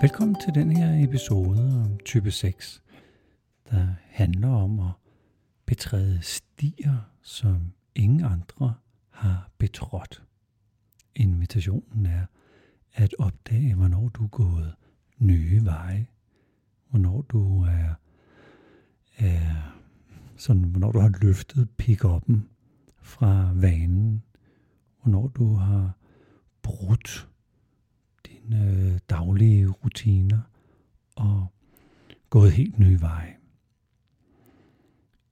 Velkommen til den her episode om type 6, der handler om at betræde stier, som ingen andre har betrådt. Invitationen er at opdage, hvornår du er gået nye veje, hvornår du er, er sådan, hvornår du har løftet pick-up'en fra vanen, hvornår du har brudt øh, daglige rutiner og gået helt nye veje.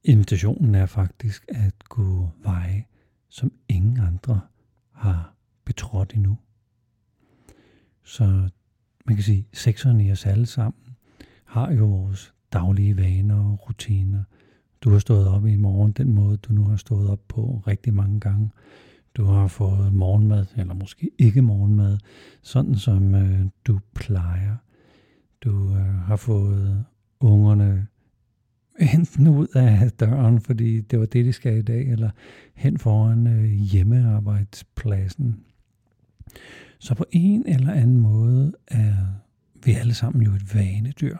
Invitationen er faktisk at gå veje, som ingen andre har betrådt endnu. Så man kan sige, at sekserne i os alle sammen har jo vores daglige vaner og rutiner. Du har stået op i morgen den måde, du nu har stået op på rigtig mange gange. Du har fået morgenmad, eller måske ikke morgenmad, sådan som øh, du plejer. Du øh, har fået ungerne enten ud af døren, fordi det var det, de skal i dag, eller hen foran øh, hjemmearbejdspladsen. Så på en eller anden måde er vi alle sammen jo et vanedyr.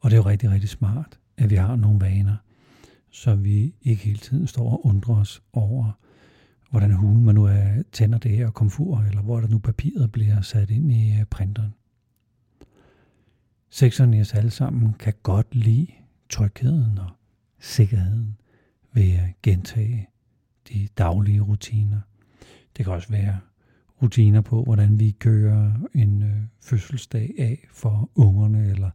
Og det er jo rigtig, rigtig smart, at vi har nogle vaner, så vi ikke hele tiden står og undrer os over, hvordan hulen man nu er, tænder det her komfur, eller hvor der nu papiret bliver sat ind i øh, printeren. Sekserne i os alle sammen kan godt lide trygheden og sikkerheden ved at gentage de daglige rutiner. Det kan også være rutiner på, hvordan vi kører en øh, fødselsdag af for ungerne, eller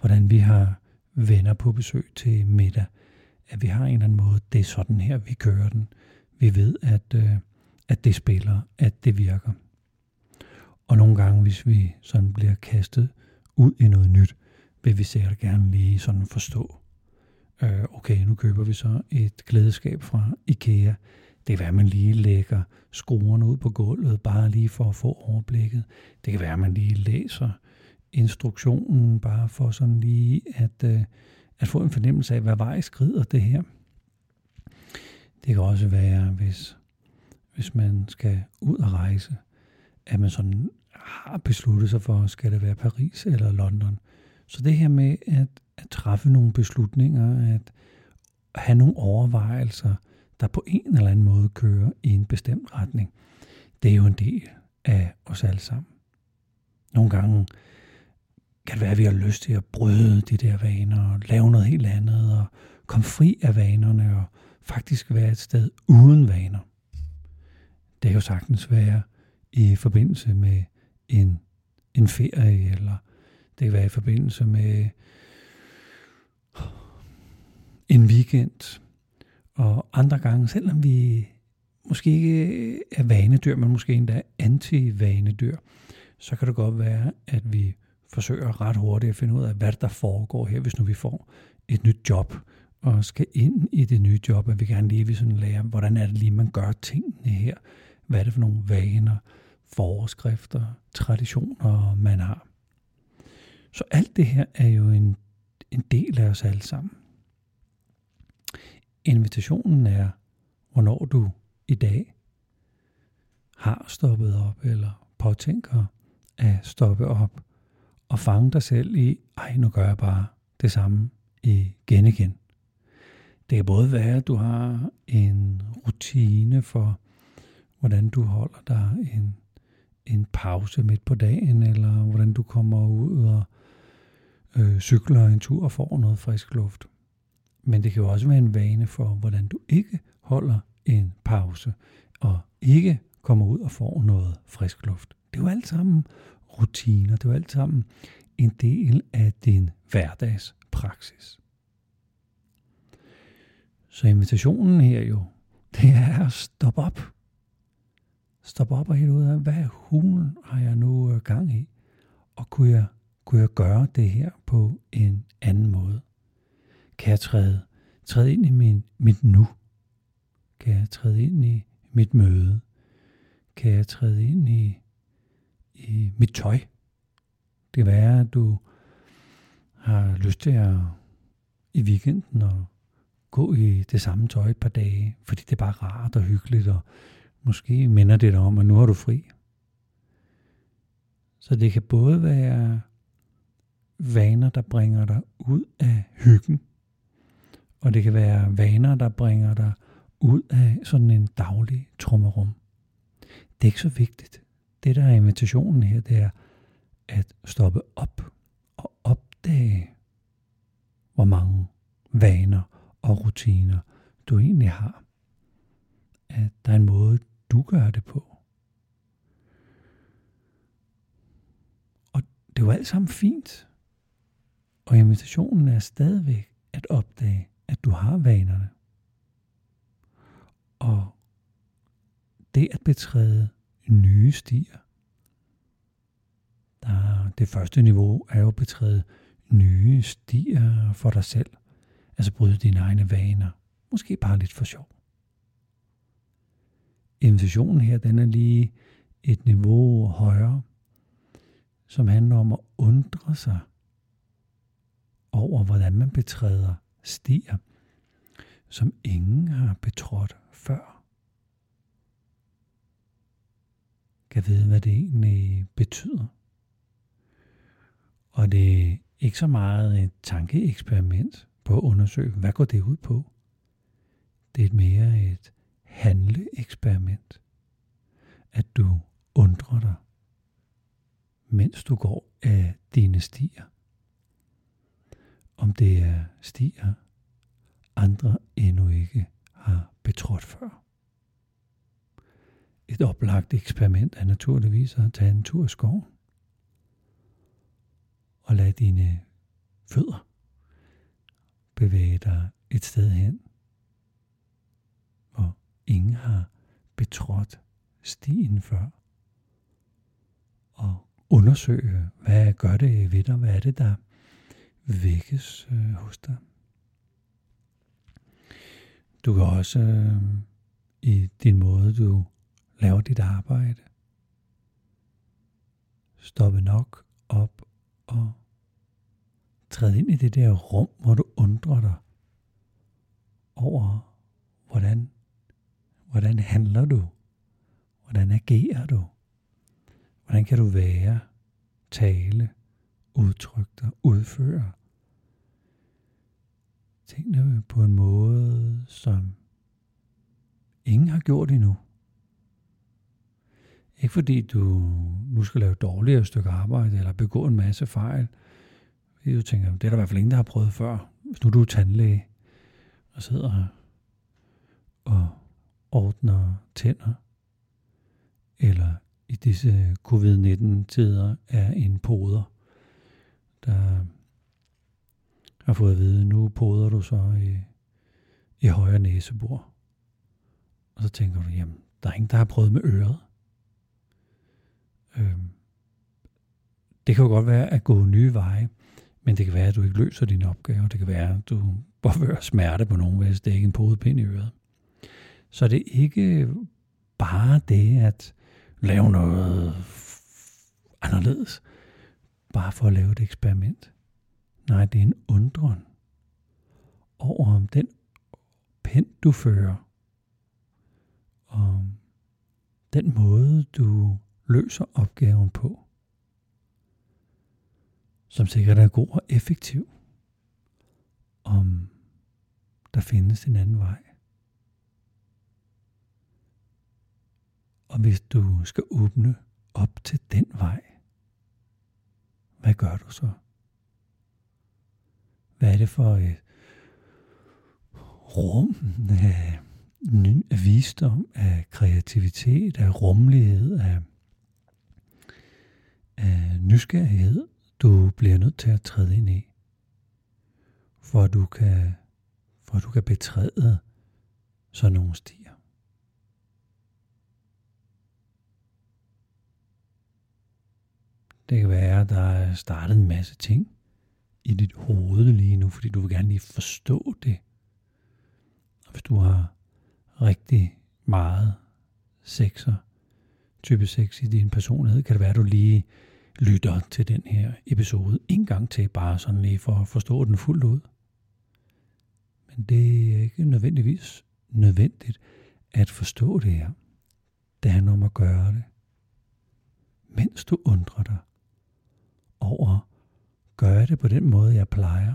hvordan vi har venner på besøg til middag. At vi har en eller anden måde, det er sådan her, vi kører den. Vi ved, at, øh, at det spiller, at det virker. Og nogle gange, hvis vi sådan bliver kastet ud i noget nyt, vil vi sikkert gerne lige sådan forstå, øh, okay, nu køber vi så et glædeskab fra IKEA. Det kan være, at man lige lægger skruerne ud på gulvet, bare lige for at få overblikket. Det kan være, at man lige læser instruktionen, bare for sådan lige at, øh, at få en fornemmelse af, hvad vej skrider det her. Det kan også være, hvis, hvis man skal ud og rejse, at man sådan har besluttet sig for, skal det være Paris eller London. Så det her med at, at træffe nogle beslutninger, at have nogle overvejelser, der på en eller anden måde kører i en bestemt retning, det er jo en del af os alle sammen. Nogle gange kan det være, at vi har lyst til at bryde de der vaner og lave noget helt andet og komme fri af vanerne og faktisk være et sted uden vaner. Det kan jo sagtens være i forbindelse med en, en ferie, eller det kan være i forbindelse med en weekend, og andre gange, selvom vi måske ikke er vanedyr, men måske endda anti-vanedyr, så kan det godt være, at vi forsøger ret hurtigt at finde ud af, hvad der foregår her, hvis nu vi får et nyt job, og skal ind i det nye job, at vi gerne lige vil sådan lære, hvordan er det lige, man gør tingene her. Hvad er det for nogle vaner, forskrifter, traditioner, man har. Så alt det her er jo en, en del af os alle sammen. Invitationen er, hvornår du i dag har stoppet op, eller påtænker at stoppe op, og fange dig selv i, ej, nu gør jeg bare det samme igen igen. Det kan både være, at du har en rutine for, hvordan du holder dig en, en pause midt på dagen, eller hvordan du kommer ud og øh, cykler en tur og får noget frisk luft. Men det kan jo også være en vane for, hvordan du ikke holder en pause, og ikke kommer ud og får noget frisk luft. Det er jo alt sammen rutiner, det er jo alt sammen en del af din hverdagspraksis. Så invitationen her jo, det er at stoppe op. Stop op og helt ud af, hvad hulen har jeg nu øh, gang i? Og kunne jeg, kunne jeg gøre det her på en anden måde? Kan jeg træde, træde ind i min, mit nu? Kan jeg træde ind i mit møde? Kan jeg træde ind i, i mit tøj? Det kan være, at du har lyst til at i weekenden og gå i det samme tøj et par dage, fordi det er bare rart og hyggeligt, og måske minder det dig om, at nu har du fri. Så det kan både være vaner, der bringer dig ud af hyggen. Og det kan være vaner, der bringer dig ud af sådan en daglig trummerum. Det er ikke så vigtigt. Det, der er invitationen her, det er at stoppe op og opdage, hvor mange vaner og rutiner du egentlig har. At der er en måde, du gør det på. Og det er jo alt sammen fint. Og invitationen er stadigvæk at opdage, at du har vanerne. Og det at betræde nye stier. Der, det første niveau er jo at betræde nye stier for dig selv. Altså bryde dine egne vaner. Måske bare lidt for sjov. Invitationen her, den er lige et niveau højere, som handler om at undre sig over, hvordan man betræder stier, som ingen har betrådt før. Kan vide, hvad det egentlig betyder. Og det er ikke så meget et tankeeksperiment på at undersøge, hvad går det ud på. Det er mere et handleeksperiment. At du undrer dig, mens du går af dine stier. Om det er stier, andre endnu ikke har betrådt før. Et oplagt eksperiment er naturligvis at tage en tur i skoven og lade dine fødder bevæge dig et sted hen, hvor ingen har betrådt stien før. Og undersøge, hvad gør det ved dig, hvad er det, der vækkes øh, hos dig. Du kan også øh, i din måde, du laver dit arbejde, stoppe nok op og træde ind i det der rum, hvor du undrer dig over, hvordan, hvordan handler du? Hvordan agerer du? Hvordan kan du være, tale, udtrykke dig, udføre tingene på en måde, som ingen har gjort endnu. Ikke fordi du nu skal lave dårligere stykke arbejde, eller begå en masse fejl. Jeg tænker, det er der i hvert fald ingen, der har prøvet før. Hvis nu du er tandlæge, og sidder og ordner tænder, eller i disse covid-19-tider er en poder, der har fået at vide, nu poder du så i, i højre næsebor. Og så tænker du, jamen, der er ingen, der har prøvet med øret. Øhm, det kan jo godt være at gå nye veje, men det kan være, at du ikke løser din opgave. Det kan være, at du påfører smerte på nogen hvis Det er ikke en podepind i øret. Så det er ikke bare det at lave noget anderledes, bare for at lave et eksperiment. Nej, det er en undren over om den pen, du fører, og den måde, du løser opgaven på, som sikkert er god og effektiv, om der findes en anden vej. Og hvis du skal åbne op til den vej, hvad gør du så? Hvad er det for et rum af, af visdom, af kreativitet, af rummelighed, af, af nysgerrighed, du bliver nødt til at træde ind i, for at du kan, for at du kan betræde sådan nogle stier. Det kan være, at der er startet en masse ting i dit hoved lige nu, fordi du vil gerne lige forstå det. Og hvis du har rigtig meget sexer, type 6 i din personlighed, kan det være, at du lige lytter til den her episode en gang til, bare sådan lige for at forstå den fuldt ud. Men det er ikke nødvendigvis nødvendigt at forstå det her. Det handler om at gøre det, mens du undrer dig over Gør jeg det på den måde, jeg plejer?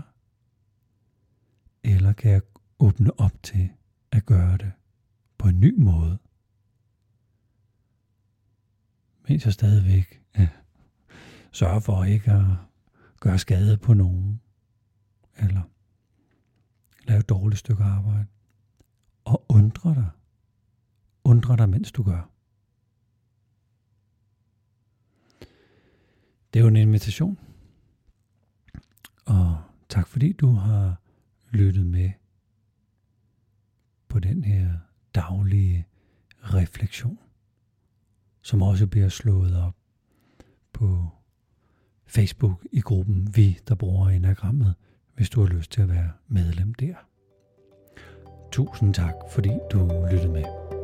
Eller kan jeg åbne op til at gøre det på en ny måde? Mens jeg stadigvæk ja, sørge for ikke at gøre skade på nogen. Eller lave et dårligt stykke arbejde. Og undre dig. Undre dig, mens du gør. Det er jo en invitation. Og tak fordi du har lyttet med på den her daglige refleksion, som også bliver slået op på Facebook i gruppen Vi, der bruger enagrammet, hvis du har lyst til at være medlem der. Tusind tak, fordi du lyttede med.